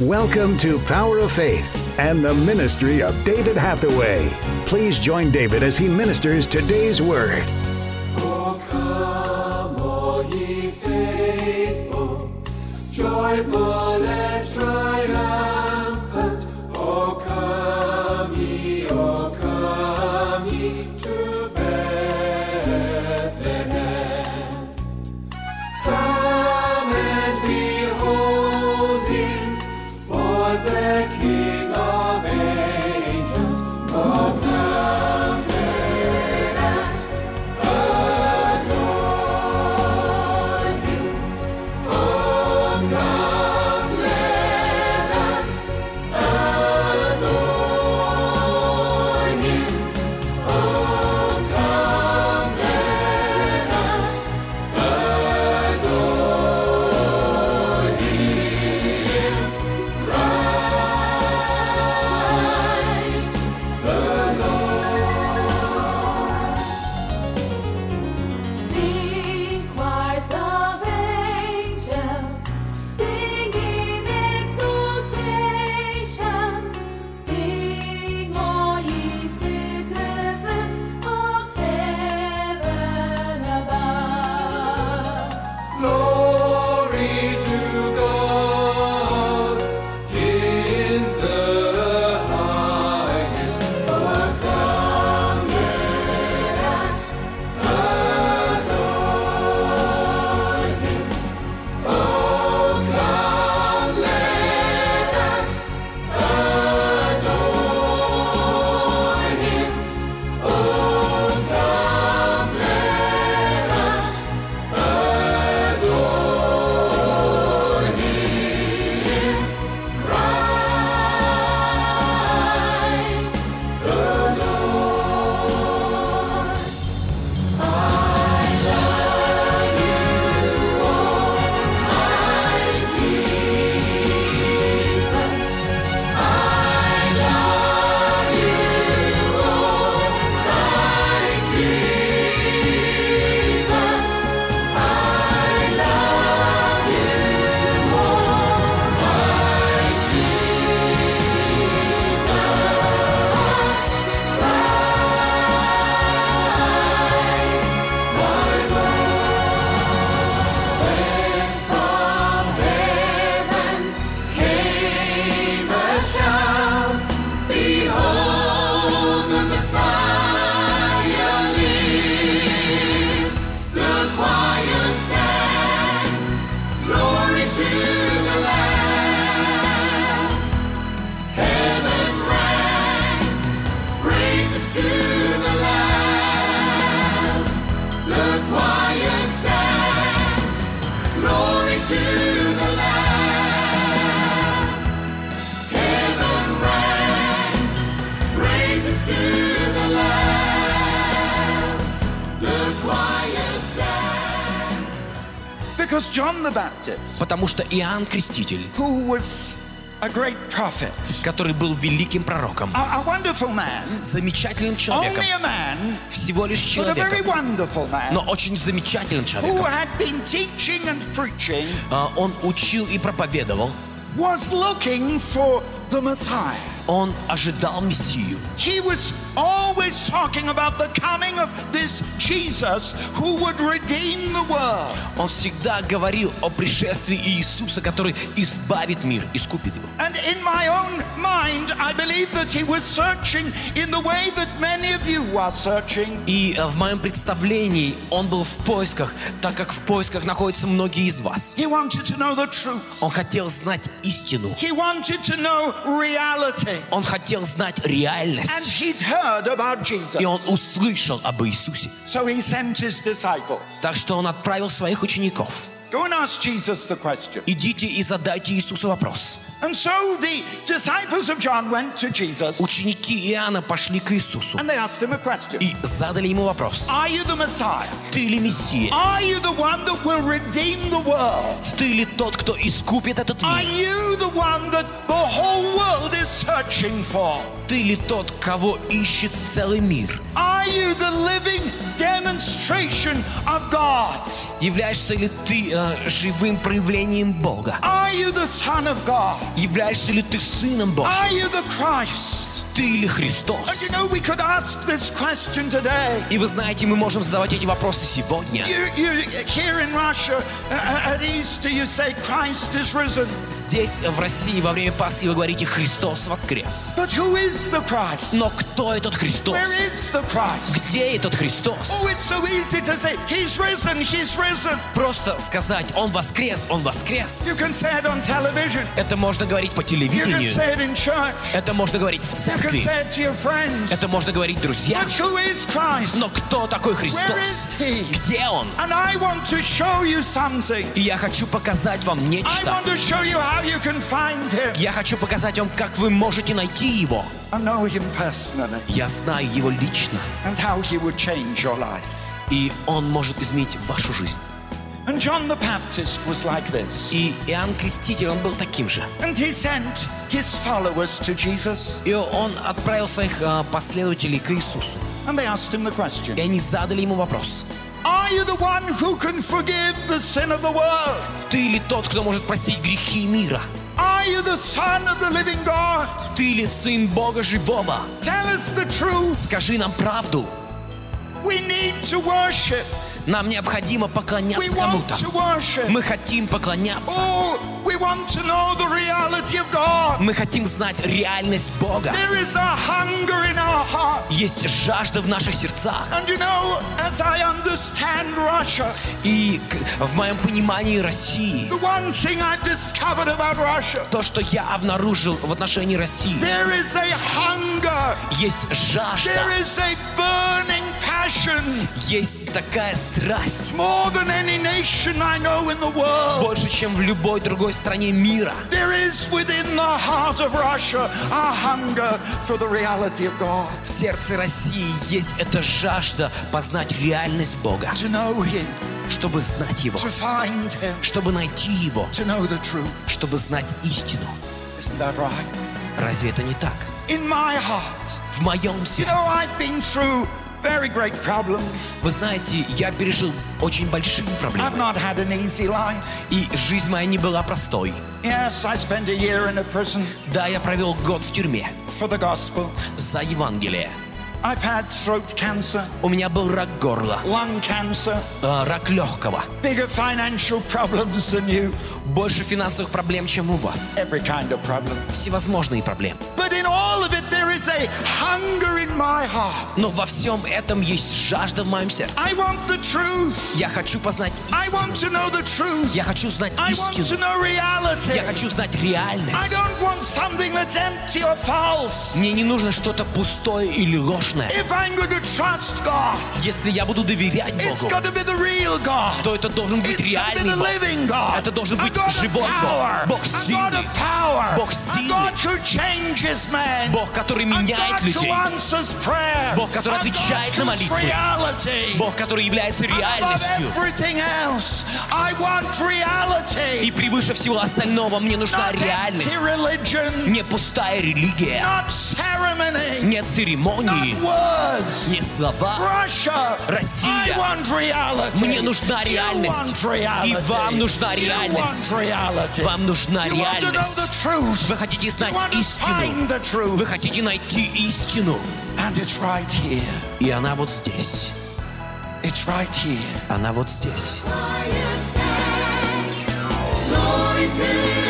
Welcome to Power of Faith and the ministry of David Hathaway. Please join David as he ministers today's word. Oh, come, all ye faithful, joyful and Потому что Иоанн Креститель, who was a great prophet, который был великим пророком, a, a wonderful man, замечательным человеком, only a man, всего лишь but a very человеком, wonderful man, но очень замечательным who человеком. had been teaching and preaching, А, Он учил и проповедовал, was looking for the Messiah. Он ожидал Мессию. He was always talking about the coming of this Jesus who would redeem the world. Он всегда говорил о пришествии Иисуса, который избавит мир, искупит его. And in my own mind, I believe that he was searching in the way that many of you are searching. И э, в моем представлении он был в поисках, так как в поисках находятся многие из вас. He wanted to know the truth. Он хотел знать истину. He wanted to know reality. Он хотел знать And реальность. he'd heard about Jesus. И он услышал об Иисусе. So he sent his disciples. Так что он отправил своих учеников. Go and ask Jesus the question. Идите и задайте Иисусу вопрос. And so the disciples of John went to Jesus Ученики Иоанна пошли к Иисусу and they asked him a question. и задали ему вопрос. Are you the Messiah? Ты ли Мессия? Are you the one that will redeem the world? Ты ли тот, кто искупит этот Are мир? you the one that the whole world is searching for? Ты ли тот, кого ищет целый мир? Are you the living demonstration of God? Являешься ли ты э, живым проявлением Бога? Are you the Son of God? Являешься ли ты Сыном Are Божьим? you the Christ? Ты или And you Христос? know. И вы знаете, мы можем задавать эти вопросы сегодня. You, Russia, uh, uh, say. Здесь, в России, во время Пасхи вы говорите «Христос воскрес». Но кто этот Христос? Где этот Христос? Oh, so say, He's risen, He's risen. Просто сказать «Он воскрес, Он воскрес». Это можно говорить по телевидению. Это можно говорить в церкви. Friends. Это можно говорить друзьям. Но кто такой Христос? Где Он? И я хочу показать вам нечто. Я хочу показать вам, как вы можете найти Его. Я знаю Его лично. И Он может изменить вашу жизнь. And John the Baptist was like this. И Иоанн Креститель, он был таким же. And he sent his followers to Jesus. И он отправил своих а, последователей к Иисусу. And they asked him the question И они задали ему вопрос. Are you the one who can forgive the sin of the world? Ты ли тот, кто может простить грехи мира? Are you the Son of the living God? Ты ли сын Бога живого? Tell us the truth. Скажи нам правду. We need to worship. Нам необходимо поклоняться кому-то. Мы хотим поклоняться. Oh. Мы хотим знать реальность Бога. Есть жажда в наших сердцах. И в моем понимании России, то, что я обнаружил в отношении России, есть жажда, passion есть такая страсть, more than any nation I know in the world. больше, чем в любой другой стране мира. There is within the heart of Russia a hunger for the reality of God, В сердце России есть эта жажда познать реальность Бога, to know Him, чтобы знать Его, Him, чтобы найти Его, чтобы знать истину. Right? Разве это не так? Heart, В моем сердце. I've very great problems. Вы знаете, я пережил очень большие I've проблемы. not had an easy life. И жизнь моя не была простой. Yes, I spent a year in a prison Да, я провел год в тюрьме for the gospel. за Евангелие. I've had throat cancer, У меня был рак горла, lung cancer, э, рак легкого. bigger financial problems than you, Больше финансовых проблем, чем у вас. every kind of problem. Всевозможные проблемы. But in all of it, there is a hunger. Но во всем этом есть жажда в моем сердце. I want the truth. Я хочу познать I want истину. to know the truth. Я хочу знать I want to истину. know reality. Я хочу знать I реальность. don't want something that's empty or false. Мне не нужно что-то пустое или ложное. If I'm going to trust God, Если я буду доверять it's Богу, got to be the real God. то это должен быть It's got to be реальный the Бог. living God. Это должен быть живой power. Бог. Бог сильный. Бог сильный. God who changes men. Бог, который меняет God who людей. Answers prayer. Бог, который A отвечает God на who's молитвы. reality. Бог, который является And above реальностью. Превыше всего остального мне нужна реальность. religion. Не пустая религия, Not ceremony. нет церемонии, Not words. не слова. Russia. Россия. I want reality. Мне нужна You реальность. И вам нужна You реальность. Вам нужна You want to know реальность. the truth. Вы хотите You знать истину. find the truth. Вы хотите найти истину. And it's right here. И она вот здесь. It's right here. Она вот здесь. we do.